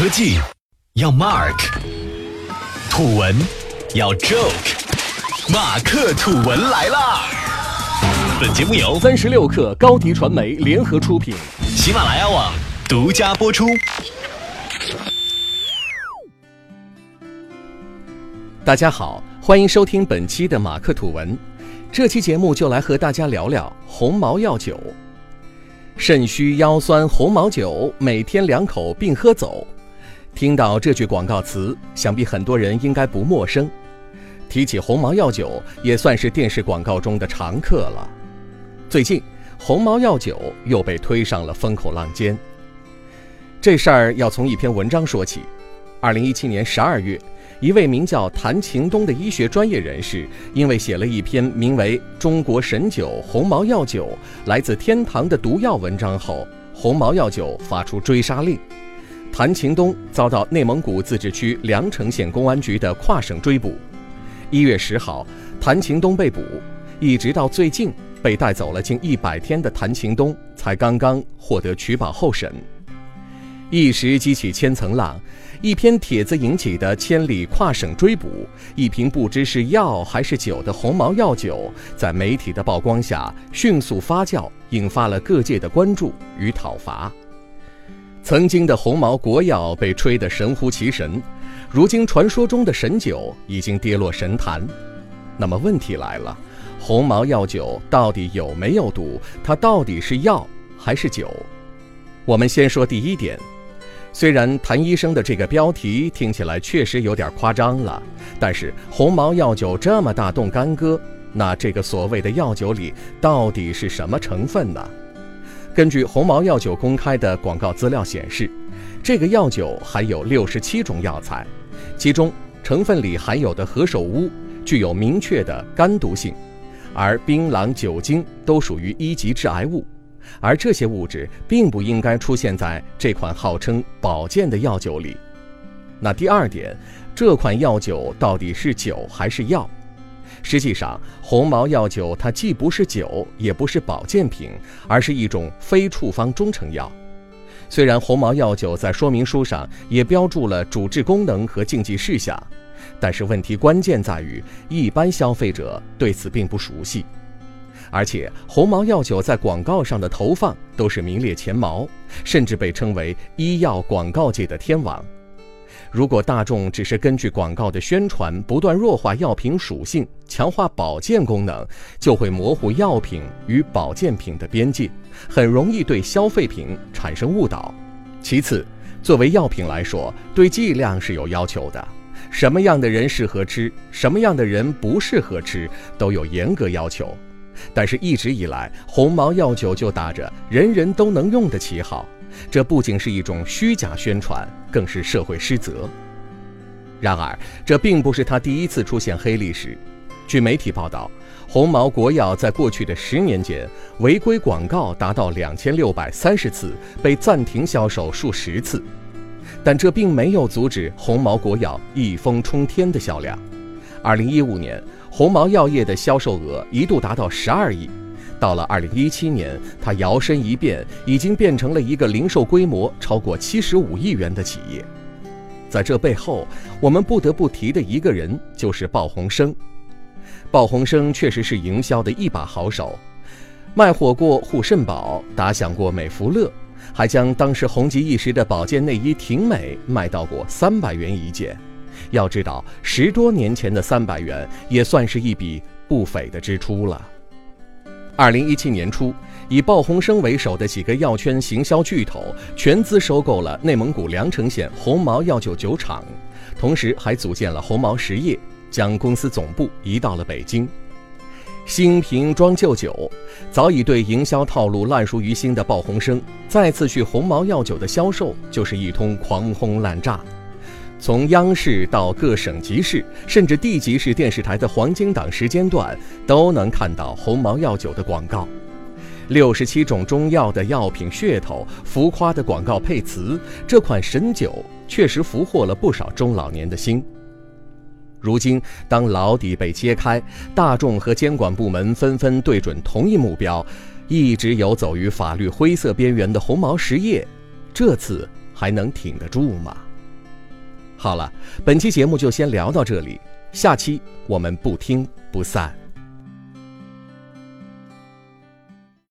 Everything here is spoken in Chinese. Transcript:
科技要 Mark，土文要 Joke，马克土文来啦！本节目由三十六克高迪传媒联合出品，喜马拉雅网独家播出。大家好，欢迎收听本期的马克土文。这期节目就来和大家聊聊红毛药酒。肾虚腰酸红毛酒，每天两口并喝走。听到这句广告词，想必很多人应该不陌生。提起鸿茅药酒，也算是电视广告中的常客了。最近，鸿茅药酒又被推上了风口浪尖。这事儿要从一篇文章说起。二零一七年十二月。一位名叫谭晴东的医学专业人士，因为写了一篇名为《中国神酒鸿茅药酒来自天堂的毒药》文章后，鸿茅药酒发出追杀令，谭秦东遭到内蒙古自治区凉城县公安局的跨省追捕。一月十号，谭秦东被捕，一直到最近被带走了近一百天的谭秦东，才刚刚获得取保候审。一时激起千层浪。一篇帖子引起的千里跨省追捕，一瓶不知是药还是酒的红毛药酒，在媒体的曝光下迅速发酵，引发了各界的关注与讨伐。曾经的红毛国药被吹得神乎其神，如今传说中的神酒已经跌落神坛。那么问题来了，红毛药酒到底有没有毒？它到底是药还是酒？我们先说第一点。虽然谭医生的这个标题听起来确实有点夸张了，但是红毛药酒这么大动干戈，那这个所谓的药酒里到底是什么成分呢？根据红毛药酒公开的广告资料显示，这个药酒含有六十七种药材，其中成分里含有的何首乌具有明确的肝毒性，而槟榔、酒精都属于一级致癌物。而这些物质并不应该出现在这款号称保健的药酒里。那第二点，这款药酒到底是酒还是药？实际上，红毛药酒它既不是酒，也不是保健品，而是一种非处方中成药。虽然红毛药酒在说明书上也标注了主治功能和禁忌事项，但是问题关键在于，一般消费者对此并不熟悉。而且红毛药酒在广告上的投放都是名列前茅，甚至被称为医药广告界的天王。如果大众只是根据广告的宣传不断弱化药品属性，强化保健功能，就会模糊药品与保健品的边界，很容易对消费品产生误导。其次，作为药品来说，对剂量是有要求的，什么样的人适合吃，什么样的人不适合吃，都有严格要求。但是，一直以来，鸿茅药酒就打着人人都能用的旗号，这不仅是一种虚假宣传，更是社会失责。然而，这并不是他第一次出现黑历史。据媒体报道，红毛国药在过去的十年间，违规广告达到两千六百三十次，被暂停销售数十次。但这并没有阻止红毛国药一飞冲天的销量。二零一五年。红毛药业的销售额一度达到十二亿，到了二零一七年，它摇身一变，已经变成了一个零售规模超过七十五亿元的企业。在这背后，我们不得不提的一个人就是鲍鸿生。鲍鸿生确实是营销的一把好手，卖火过护肾宝，打响过美孚乐，还将当时红极一时的保健内衣婷美卖到过三百元一件。要知道，十多年前的三百元也算是一笔不菲的支出了。二零一七年初，以鲍鸿生为首的几个药圈行销巨头全资收购了内蒙古凉城县红毛药酒酒厂，同时还组建了红毛实业，将公司总部移到了北京。新瓶装旧酒，早已对营销套路烂熟于心的鲍鸿生，再次去红毛药酒的销售就是一通狂轰滥炸。从央视到各省级市，甚至地级市电视台的黄金档时间段，都能看到红毛药酒的广告。六十七种中药的药品噱头，浮夸的广告配词，这款神酒确实俘获了不少中老年的心。如今，当牢底被揭开，大众和监管部门纷纷对准同一目标，一直游走于法律灰色边缘的红毛实业，这次还能挺得住吗？好了，本期节目就先聊到这里，下期我们不听不散。